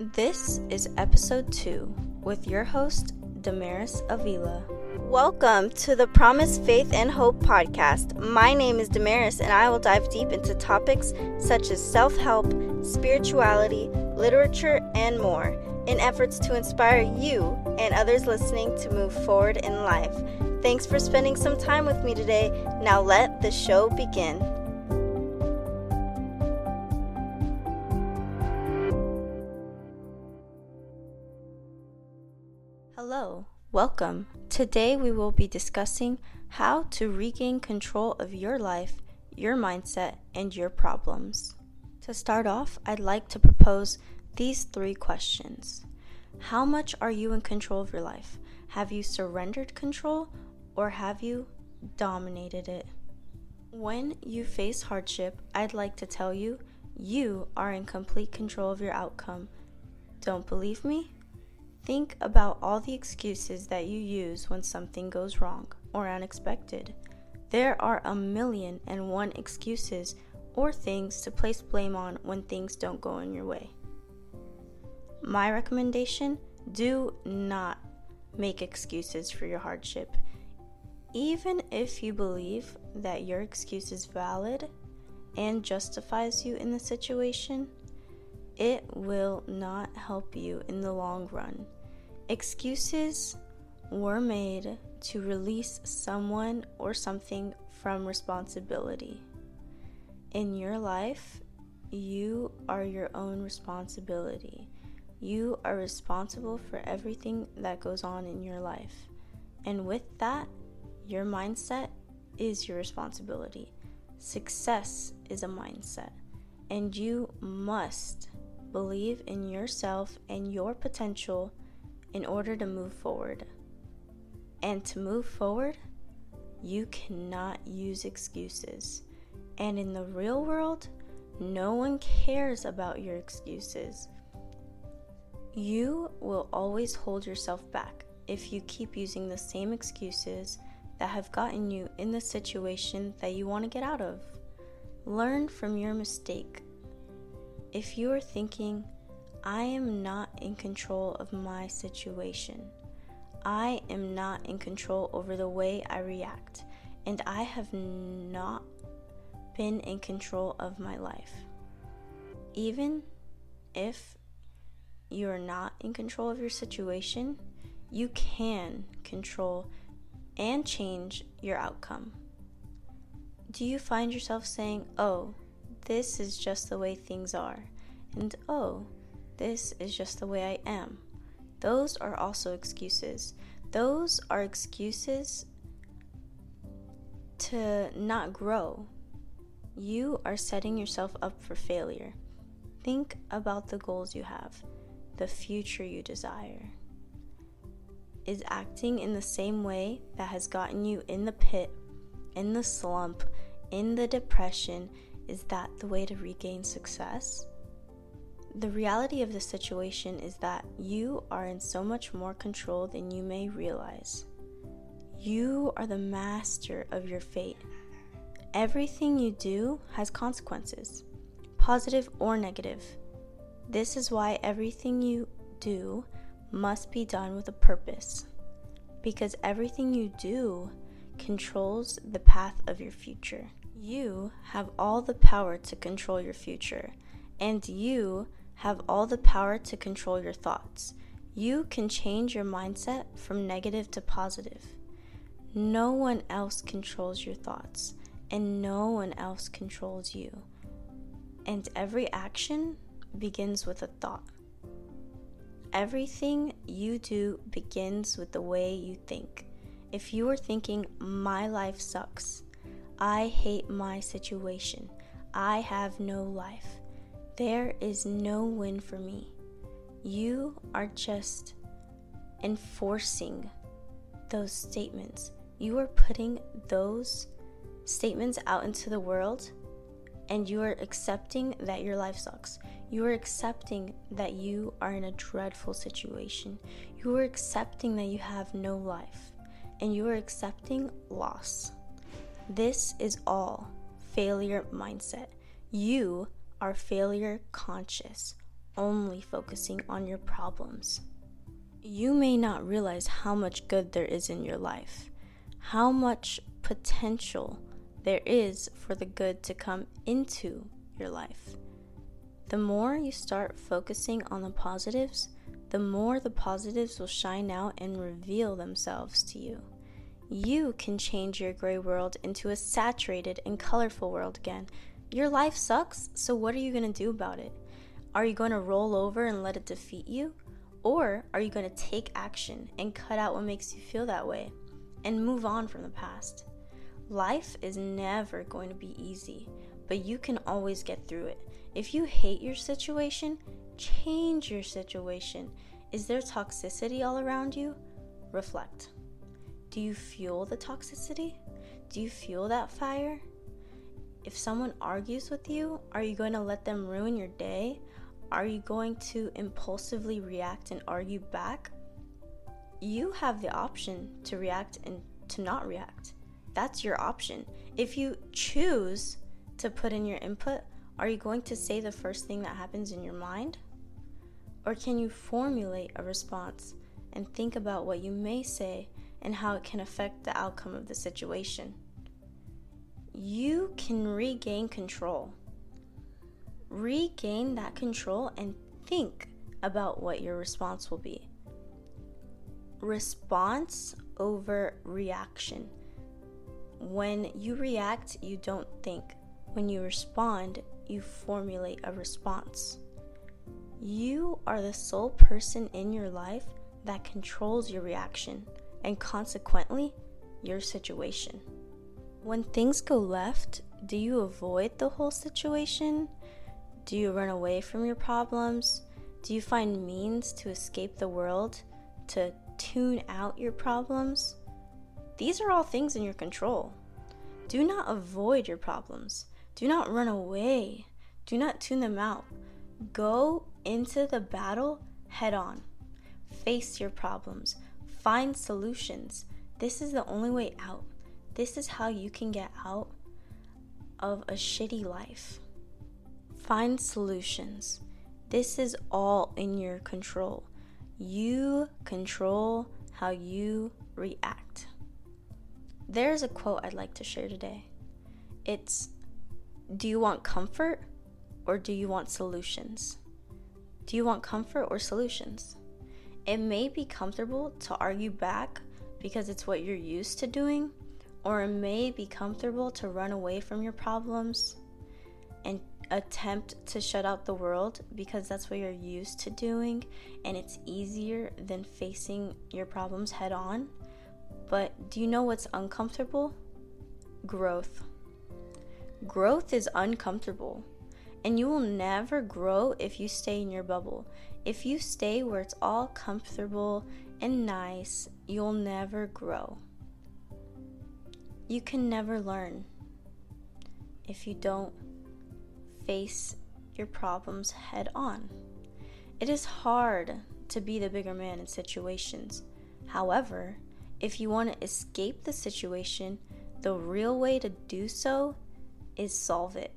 This is episode two with your host, Damaris Avila. Welcome to the Promise, Faith, and Hope podcast. My name is Damaris, and I will dive deep into topics such as self help, spirituality, literature, and more in efforts to inspire you and others listening to move forward in life. Thanks for spending some time with me today. Now let the show begin. Welcome. Today we will be discussing how to regain control of your life, your mindset, and your problems. To start off, I'd like to propose these three questions How much are you in control of your life? Have you surrendered control or have you dominated it? When you face hardship, I'd like to tell you you are in complete control of your outcome. Don't believe me? Think about all the excuses that you use when something goes wrong or unexpected. There are a million and one excuses or things to place blame on when things don't go in your way. My recommendation do not make excuses for your hardship. Even if you believe that your excuse is valid and justifies you in the situation, it will not help you in the long run. Excuses were made to release someone or something from responsibility. In your life, you are your own responsibility. You are responsible for everything that goes on in your life. And with that, your mindset is your responsibility. Success is a mindset. And you must believe in yourself and your potential in order to move forward. And to move forward, you cannot use excuses. And in the real world, no one cares about your excuses. You will always hold yourself back if you keep using the same excuses that have gotten you in the situation that you want to get out of. Learn from your mistake. If you are thinking, I am not in control of my situation, I am not in control over the way I react, and I have not been in control of my life. Even if you are not in control of your situation, you can control and change your outcome. Do you find yourself saying, Oh, this is just the way things are, and oh, this is just the way I am? Those are also excuses. Those are excuses to not grow. You are setting yourself up for failure. Think about the goals you have the future you desire. Is acting in the same way that has gotten you in the pit, in the slump, in the depression, is that the way to regain success? The reality of the situation is that you are in so much more control than you may realize. You are the master of your fate. Everything you do has consequences, positive or negative. This is why everything you do must be done with a purpose, because everything you do controls the path of your future. You have all the power to control your future, and you have all the power to control your thoughts. You can change your mindset from negative to positive. No one else controls your thoughts, and no one else controls you. And every action begins with a thought. Everything you do begins with the way you think. If you are thinking, my life sucks, I hate my situation, I have no life, there is no win for me, you are just enforcing those statements. You are putting those statements out into the world and you are accepting that your life sucks. You are accepting that you are in a dreadful situation. You are accepting that you have no life. And you are accepting loss. This is all failure mindset. You are failure conscious. only focusing on your problems. You may not realize how much good there is in your life, how much potential there is for the good to come into your life. The more you start focusing on the positives, the more the positives will shine out and reveal themselves to you. You can change your gray world into a saturated and colorful world again. Your life sucks, so what are you going to do about it? Are you going to roll over and let it defeat you? Or are you going to take action and cut out what makes you feel that way and move on from the past? Life is never going to be easy, but you can always get through it. If you hate your situation, change your situation. Is there toxicity all around you? Reflect. Do you fuel the toxicity? Do you fuel that fire? If someone argues with you, are you going to let them ruin your day? Are you going to impulsively react and argue back? You have the option to react and to not react. That's your option. If you choose to put in your input, are you going to say the first thing that happens in your mind? Or can you formulate a response and think about what you may say and how it can affect the outcome of the situation? You can regain control regain that control and think about what your response will be. Response over reaction. When you react, you don't think. When you respond, you formulate a response. You are the sole person in your life that controls your reaction and consequently your situation. When things go left, do you avoid the whole situation do you run away from your problems? Do you find means to escape the world, to tune out your problems? These are all things in your control. Do not avoid your problems. Do not run away. Do not tune them out. Go into the battle head on. Face your problems. Find solutions. This is the only way out. This is how you can get out of a shitty life. Find solutions. This is all in your control. You control how you react. There's a quote I'd like to share today. It's Do you want comfort or do you want solutions? Do you want comfort or solutions? It may be comfortable to argue back because it's what you're used to doing, or it may be comfortable to run away from your problems and attempt to shut out the world because that's what you're used to doing and it's easier than facing your problems head on. But do you know what's uncomfortable? Growth. Growth is uncomfortable. And you will never grow if you stay in your bubble. If you stay where it's all comfortable and nice, you'll never grow. You can never learn if you don't face your problems head on. It is hard to be the bigger man in situations. However, if you want to escape the situation, the real way to do so is solve it.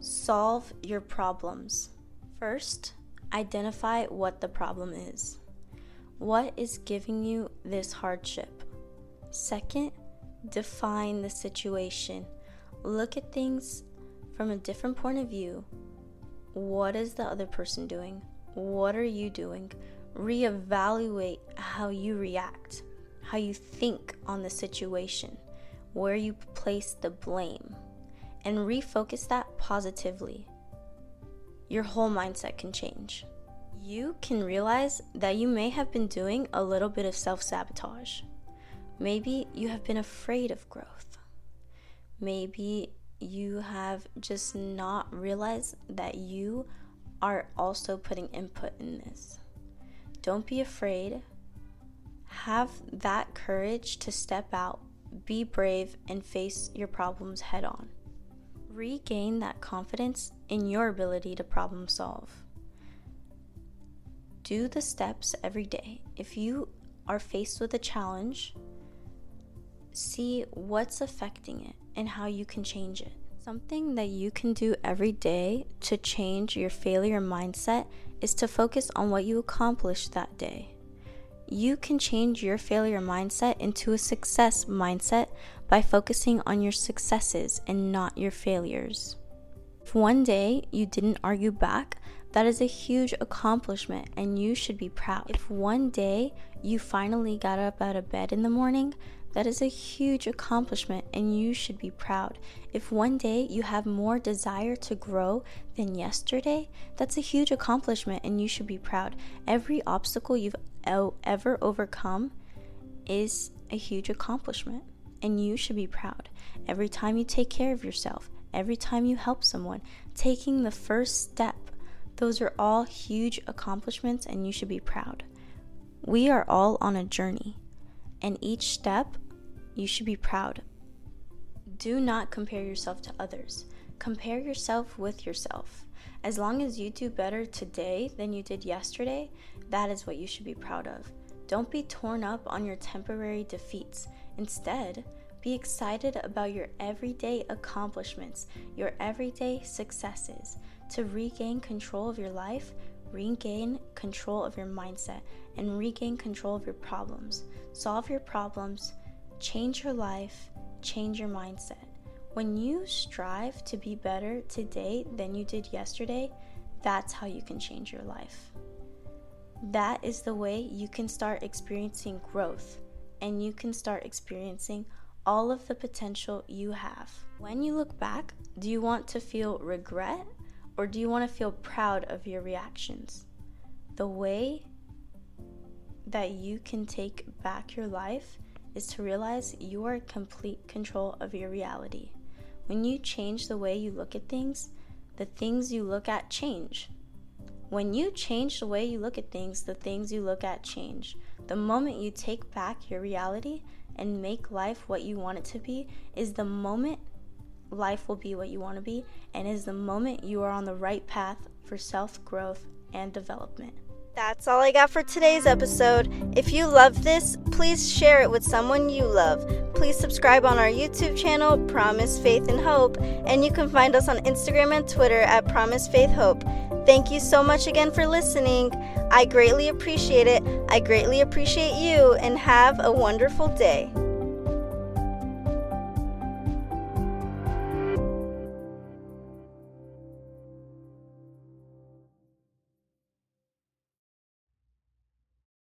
Solve your problems. First, identify what the problem is. What is giving you this hardship? Second, define the situation. Look at things from a different point of view. What is the other person doing? What are you doing? Reevaluate how you react, how you think on the situation, where you place the blame, and refocus that positively. Your whole mindset can change. You can realize that you may have been doing a little bit of self sabotage. Maybe you have been afraid of growth. Maybe you have just not realized that you are also putting input in this. Don't be afraid. Have that courage to step out, be brave, and face your problems head on. Regain that confidence in your ability to problem solve. Do the steps every day. If you are faced with a challenge, see what's affecting it and how you can change it. Something that you can do every day to change your failure mindset is to focus on what you accomplished that day. You can change your failure mindset into a success mindset by focusing on your successes and not your failures. If one day you didn't argue back, that is a huge accomplishment and you should be proud. If one day you finally got up out of bed in the morning, that is a huge accomplishment and you should be proud. If one day you have more desire to grow than yesterday, that's a huge accomplishment and you should be proud. Every obstacle you've ever overcome is a huge accomplishment and you should be proud. Every time you take care of yourself, every time you help someone, taking the first step, those are all huge accomplishments and you should be proud. We are all on a journey, and each step you should be proud. Do not compare yourself to others. Compare yourself with yourself. As long as you do better today than you did yesterday, that is what you should be proud of. Don't be torn up on your temporary defeats. Instead, be excited about your everyday accomplishments, your everyday successes. To regain control of your life, regain control of your mindset, and regain control of your problems. Solve your problems, change your life, change your mindset. When you strive to be better today than you did yesterday, that's how you can change your life. That is the way you can start experiencing growth and you can start experiencing all of the potential you have. When you look back, do you want to feel regret or do you want to feel proud of your reactions? The way that you can take back your life is to realize you are in complete control of your reality. When you change the way you look at things, the things you look at change. When you change the way you look at things, the things you look at change. The moment you take back your reality and make life what you want it to be, is the moment life will be what you want to be, and is the moment you are on the right path for self growth and development. That's all I got for today's episode. If you love this, please share it with someone you love. Please subscribe on our YouTube channel, Promise Faith and Hope, and you can find us on Instagram and Twitter at Promise Faith Hope. Thank you so much again for listening. I greatly appreciate it. I greatly appreciate you, and have a wonderful day.